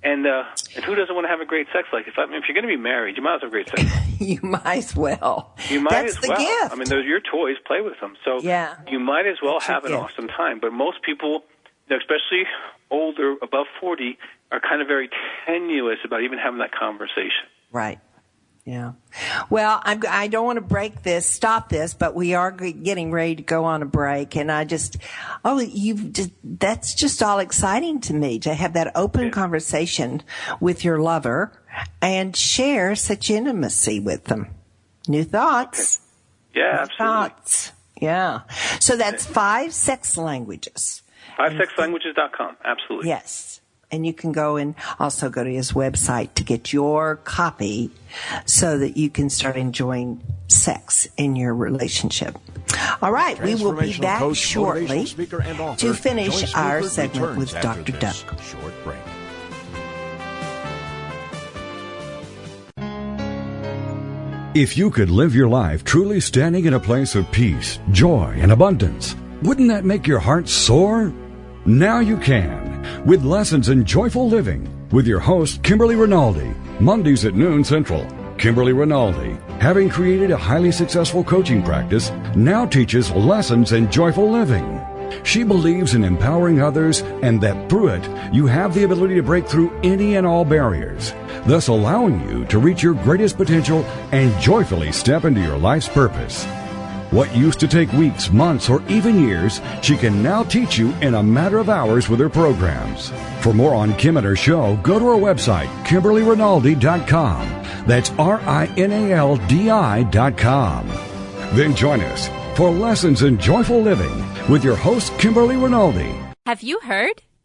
And uh, and who doesn't want to have a great sex life? If I mean, if you're going to be married, you might as well have a great sex. life. you might as well. You might That's as the well. gift. I mean, they're your toys. Play with them. So Yeah. you might as well That's have an gift. awesome time. But most people, especially older, above 40, are kind of very tenuous about even having that conversation. Right. Yeah. Well, I'm, I don't want to break this, stop this, but we are getting ready to go on a break. And I just, oh, you've just, that's just all exciting to me to have that open conversation with your lover and share such intimacy with them. New thoughts. Yeah, New absolutely. Thoughts. Yeah. So that's five sex languages. FiveSexLanguages.com. Absolutely. Yes. And you can go and also go to his website to get your copy so that you can start enjoying sex in your relationship. All right, we will be back coach, shortly and author, to finish Joyce our Buford segment with Dr. Doug. Short break. If you could live your life truly standing in a place of peace, joy, and abundance, wouldn't that make your heart soar? Now you can, with lessons in joyful living, with your host, Kimberly Rinaldi, Mondays at noon Central. Kimberly Rinaldi, having created a highly successful coaching practice, now teaches lessons in joyful living. She believes in empowering others and that through it, you have the ability to break through any and all barriers, thus allowing you to reach your greatest potential and joyfully step into your life's purpose. What used to take weeks, months, or even years, she can now teach you in a matter of hours with her programs. For more on Kim and her show, go to her website, KimberlyRinaldi.com. That's R-I-N-A-L-D-I dot com. Then join us for Lessons in Joyful Living with your host, Kimberly Rinaldi. Have you heard?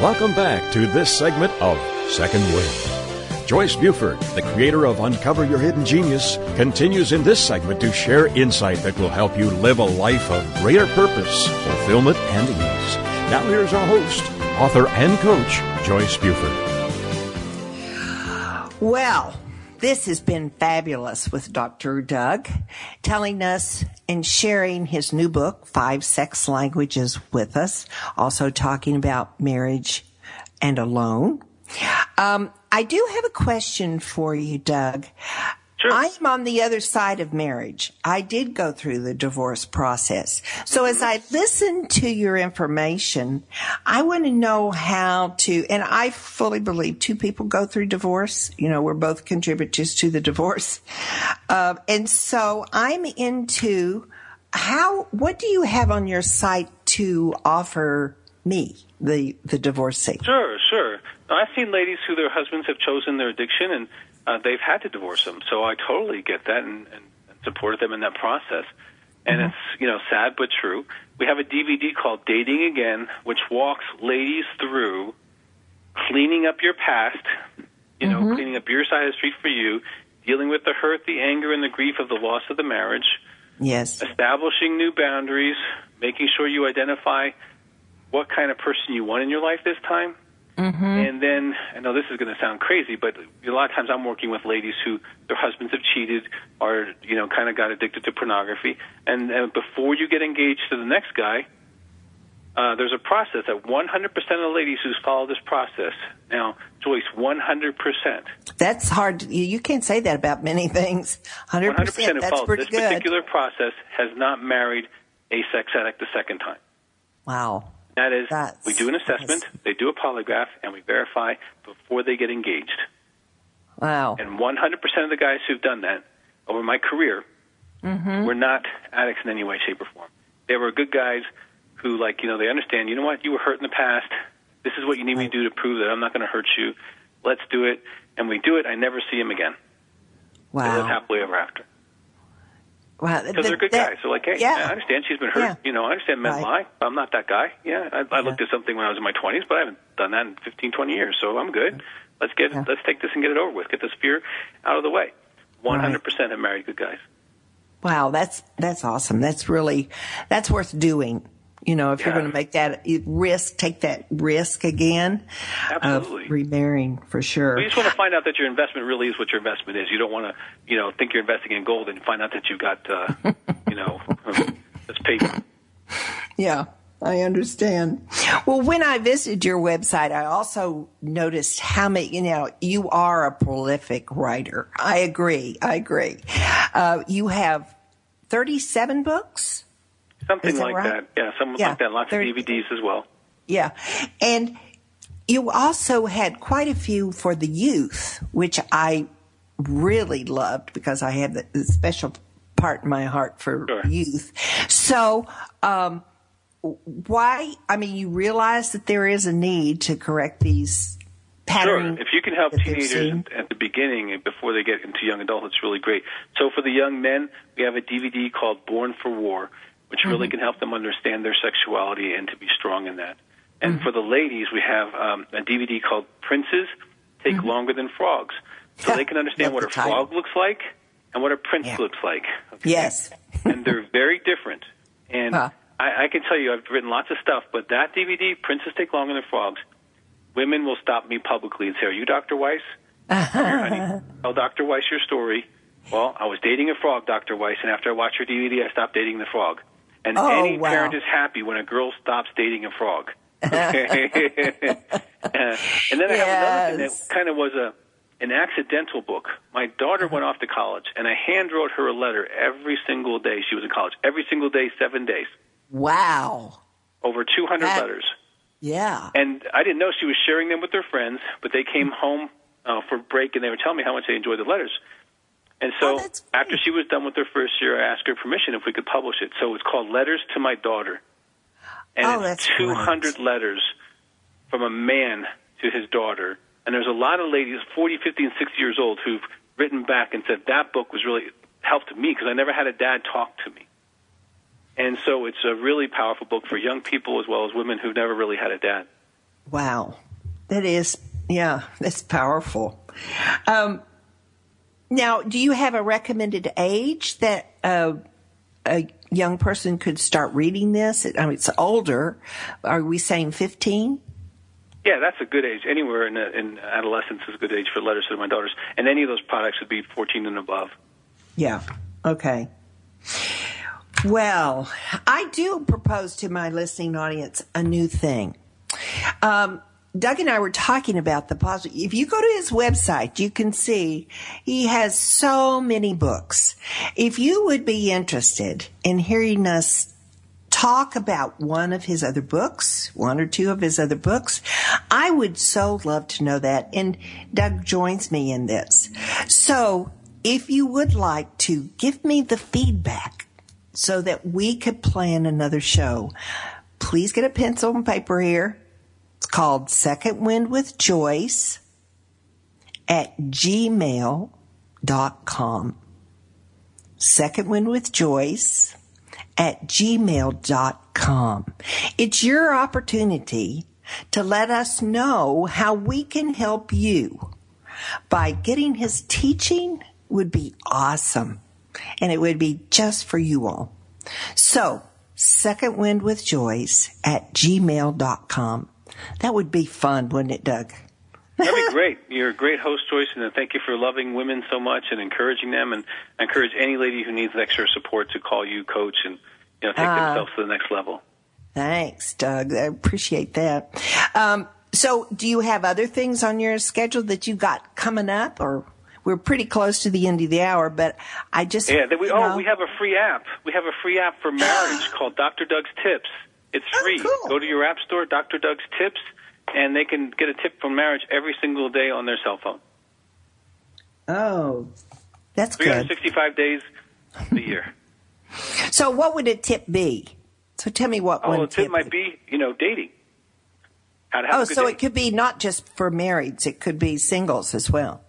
Welcome back to this segment of Second Wind. Joyce Buford, the creator of Uncover Your Hidden Genius, continues in this segment to share insight that will help you live a life of greater purpose, fulfillment, and ease. Now, here's our host, author and coach, Joyce Buford. Well, this has been fabulous with Dr. Doug telling us and sharing his new book, Five Sex Languages, with us. Also talking about marriage and alone. Um, I do have a question for you, Doug. Sure. I am on the other side of marriage. I did go through the divorce process. So as I listen to your information, I want to know how to, and I fully believe two people go through divorce. You know, we're both contributors to the divorce. Uh, and so I'm into how, what do you have on your site to offer me, the, the divorcee? Sure, sure. I've seen ladies who their husbands have chosen their addiction and uh, they've had to divorce them. So I totally get that and, and, and supported them in that process. And Mm-hmm. it's you know sad but true. We have a DVD called Dating Again, which walks ladies through cleaning up your past. You know, Mm-hmm. cleaning up your side of the street for you, dealing with the hurt, the anger, and the grief of the loss of the marriage Yes. establishing new boundaries, making sure you identify what kind of person you want in your life this time. Mm-hmm. And then, I know this is going to sound crazy, but a lot of times I'm working with ladies who their husbands have cheated or, you know, kind of got addicted to pornography. And uh, before you get engaged to the next guy, uh, there's a process that 100% of the ladies who follow this process, now, Joyce, 100%, That's hard. You, you can't say that about many things. 100%. 100% who that's pretty this good. particular process has not married a sex addict the second time. wow. That is, That's- we do an assessment, they do a polygraph, and we verify before they get engaged. Wow. And 100% of the guys who've done that over my career Mm-hmm. were not addicts in any way, shape, or form. They were good guys who, like, you know, they understand, you know what, you were hurt in the past. This is what you need me to do to prove that I'm not going to hurt you. Let's do it. And we do it. I never see him again. They live Wow. happily ever after. Wow. Because they're good That- guys. So like, hey, yeah. I understand she's been hurt. Yeah. You know, I understand men Right. lie. I'm not that guy. Yeah, I, I looked at something when I was in my 20s, but I haven't done that in 15, 20 years. So I'm good. Let's get Yeah. let's take this and get it over with. Get this fear out of the way. 100% have married good guys. Wow, that's that's awesome. That's really that's worth doing. You know, if you're going to make that risk, take that risk again Absolutely. of remarrying for sure. We just want to find out that your investment really is what your investment is. You don't want to, you know, think you're investing in gold and find out that you've got, uh, you know, this paper. Yeah, I understand. Well, when I visited your website, I also noticed how many, you know, you are a prolific writer. I agree. I agree. Uh, you have 37 books? Something that like right? that. Yeah, something Yeah, like that. Lots thirty- of DVDs as well. Yeah. And you also had quite a few for the youth, which I really loved because I have the special part in my heart for Sure. youth. So, um, why? I mean, you realize that there is a need to correct these patterns. Sure. If you can help teenagers at, at the beginning and before they get into young adulthood, it's really great. So for the young men, we have a DVD called Born for War, which Mm-hmm. really can help them understand their sexuality and to be strong in that. And Mm-hmm. for the ladies, we have um, a DVD called Princes Take Longer Than Frogs. So they can understand Mm-hmm. Love what a title. frog looks like and what a prince Yeah. looks like. Okay? Yes. and they're very different. And Huh. I, I can tell you, I've written lots of stuff, but that DVD, Princes Take Longer Than Frogs, women will stop me publicly and say, "Are you Dr. Weiss? Honey, tell Dr. Weiss your story." Well, I was dating a frog, Dr. Weiss, and after I watched your DVD, I stopped dating the frog. And Oh, any wow. parent is happy when a girl stops dating a frog. Okay? Uh, and then I have another thing that kind of was a an accidental book. My daughter went off to college, and I hand wrote her a letter every single day she was in college. Every single day, seven days, Wow. over 200 That- letters. Yeah. And I didn't know she was sharing them with her friends, but they came home uh, for break and they were telling me how much they enjoyed the letters. And so Oh, after she was done with her first year, I asked her permission if we could publish it. So it's called Letters to My Daughter. And Oh, it's that's 200 letters from a man to his daughter. And there's a lot of ladies, 40, 50, and 60 years old, who've written back and said that book was really helped me because I never had a dad talk to me. And so it's a really powerful book for young people as well as women who've never really had a dad. Wow. That is, yeah, that's powerful. Um, Now, do you have a recommended age that uh, a young person could start reading this? I mean, it's older. Are we saying 15? Yeah, that's a good age. Anywhere in, in adolescence is a good age for letters to my daughters. And any of those products would be 14 and above. Yeah. Okay. Well, I do propose to my listening audience a new thing. Um, Doug and I were talking about the positive. If you go to his website, you can see he has so many books. If you would be interested in hearing us talk about one of his other books, one or two of his other books, I would so love to know that. And Doug joins me in this. So if you would like to give me the feedback so that we could plan another show, please get a pencil and paper here it's called Second Wind with Joyce at gmail.com. Second Wind with Joyce at gmail.com. It's your opportunity to let us know how we can help you by getting his teaching would be awesome. And it would be just for you all. So, second wind with Joyce at gmail.com. That would be fun, wouldn't it, Doug? That'd be great. You're a great host, Joyce, and thank you for loving women so much and encouraging them. And I encourage any lady who needs extra support to call you, coach, and you know take uh, themselves to the next level. Thanks, Doug. I appreciate that. Um, so, do you have other things on your schedule that you got coming up, or we're pretty close to the end of the hour? But I just yeah. We, oh, know. we have a free app. We have a free app for marriage called Dr. Doug's Tips. It's oh, free. Cool. Go to your app store, Dr. Doug's Tips, and they can get a tip from marriage every single day on their cell phone. Oh, that's 365 good. days a year. so, what would a tip be? So, tell me what oh, one a tip, tip might be, you know, dating. oh, so day. it could be not just for marrieds; it could be singles as well.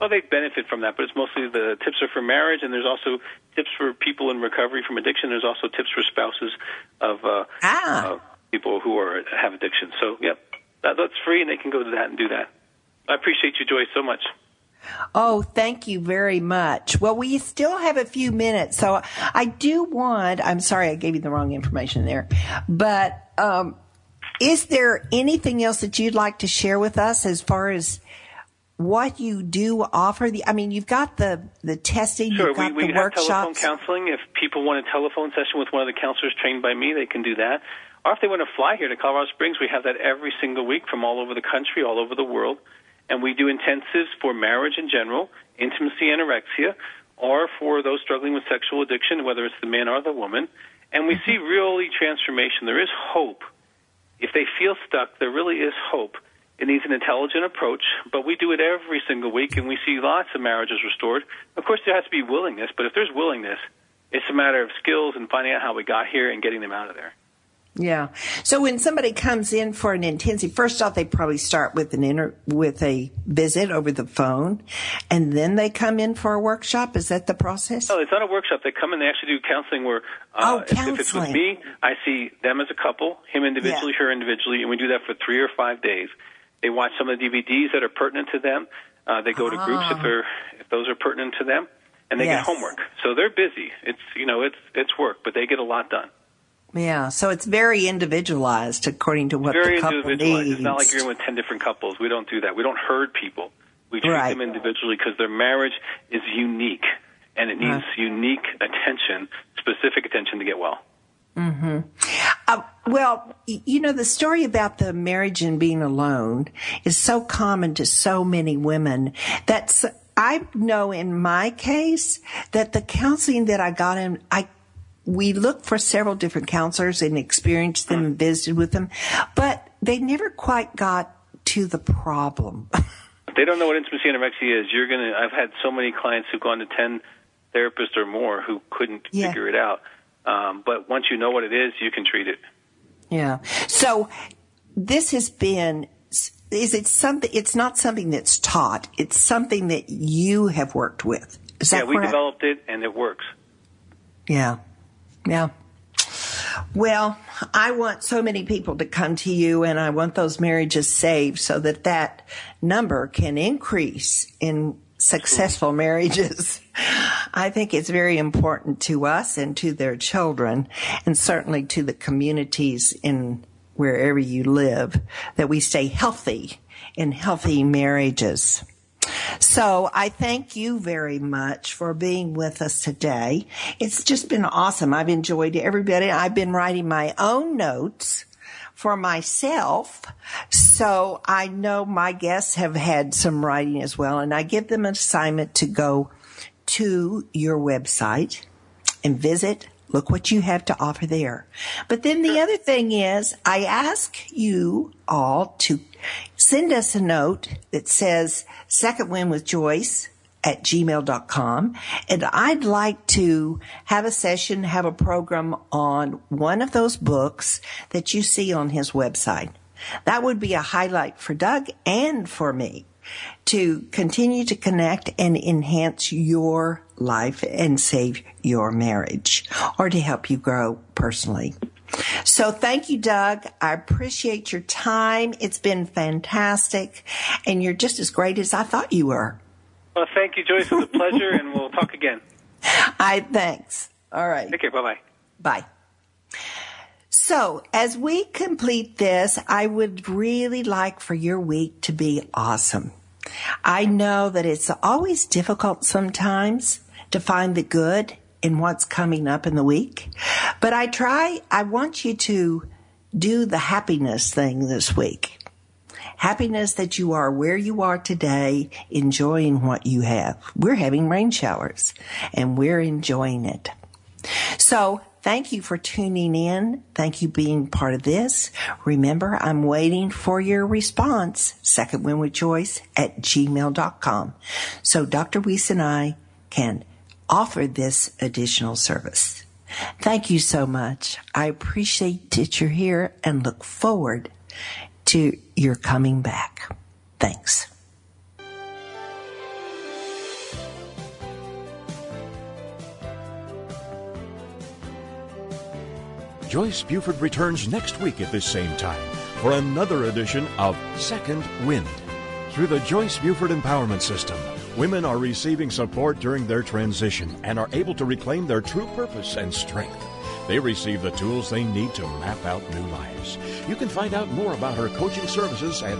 Well, they benefit from that, but it's mostly the tips are for marriage, and there's also tips for people in recovery from addiction. There's also tips for spouses of uh, ah. uh, people who are have addiction. So, yep, that, that's free, and they can go to that and do that. I appreciate you, Joyce, so much. Oh, thank you very much. Well, we still have a few minutes, so I do want. I'm sorry, I gave you the wrong information there, but um, is there anything else that you'd like to share with us as far as what you do offer the i mean you've got the the testing sure, you've got we, we the have workshops. telephone counseling. If people want a telephone session with one of the counselors trained by me they can do that. Or if they want to fly here to colorado springs we have that every single week from all over the country all over the world. And we do intensives for marriage in general intimacy anorexia or for those struggling with sexual addiction whether it's the man or the woman. And we mm-hmm. see really transformation. There is hope. If they feel stuck there really is hope it needs an intelligent approach, but we do it every single week, and we see lots of marriages restored. Of course, there has to be willingness, but if there's willingness, it's a matter of skills and finding out how we got here and getting them out of there. Yeah. So when somebody comes in for an intensive, first off, they probably start with an inter, with a visit over the phone, and then they come in for a workshop. Is that the process? No, it's not a workshop. They come in. They actually do counseling. Where uh, oh, counseling. If, it's with me, I see them as a couple, him individually, yeah. her individually, and we do that for three or five days. They watch some of the DVDs that are pertinent to them. Uh, they go to groups if ah. they're if those are pertinent to them, and they yes. get homework. So they're busy. It's you know it's it's work, but they get a lot done. Yeah, so it's very individualized according to what very the couple individualized. needs. It's not like you're in with ten different couples. We don't do that. We don't herd people. We treat right. them individually because their marriage is unique, and it needs uh unique attention, specific attention to get well. Mm-hmm. Well, you know, the story about the marriage and being alone is so common to so many women that I know in my case that the counseling that I got in, I we looked for several different counselors and experienced them and visited with them, but they never quite got to the problem. they don't know what intimacy anorexia is. You're gonna. I've had so many clients who've gone to ten therapists or more who couldn't yeah. figure it out. Um, but once you know what it is, you can treat it. Yeah. So this has been is it something it's not something that's taught. It's something that you have worked with. Is yeah we developed it and it works. Yeah. Yeah. Well i want so many people to come to you and i want those marriages saved so that that number can increase in successful marriages. I think it's very important to us and to their children and certainly to the communities in wherever you live that we stay healthy in healthy marriages. So I thank you very much for being with us today. It's just been awesome. I've enjoyed everybody. I've been writing my own notes for myself. So I know my guests have had some writing as well and I give them an assignment to go to your website and visit Look what you have to offer there. But then the other thing is I ask you all to send us a note that says second wind with Joyce at gmail.com. And I'd like to have a session, have a program on one of those books that you see on his website. That would be a highlight for Doug and for me to continue to connect and enhance your life and save your marriage or to help you grow personally. So thank you, Doug. I appreciate your time. It's been fantastic and you're just as great as I thought you were. Well, thank you, Joyce. It was a pleasure and we'll talk again. I thanks. All right. Take care. Bye-bye. Bye. So as we complete this, I would really like for your week to be awesome. I know that it's always difficult sometimes to find the good in what's coming up in the week, but I try, I want you to do the happiness thing this week. Happiness that you are where you are today, enjoying what you have. We're having rain showers and we're enjoying it. So Thank you for tuning in. Thank you being part of this. Remember, I'm waiting for your response. Second Wind with Joyce at gmail.com. So Dr. Weiss and I can offer this additional service. Thank you so much. I appreciate that you're here and look forward to your coming back. Thanks. Joyce Buford returns next week at this same time for another edition of Second Wind. Through the Joyce Buford Empowerment System, women are receiving support during their transition and are able to reclaim their true purpose and strength. They receive the tools they need to map out new lives. You can find out more about her coaching services at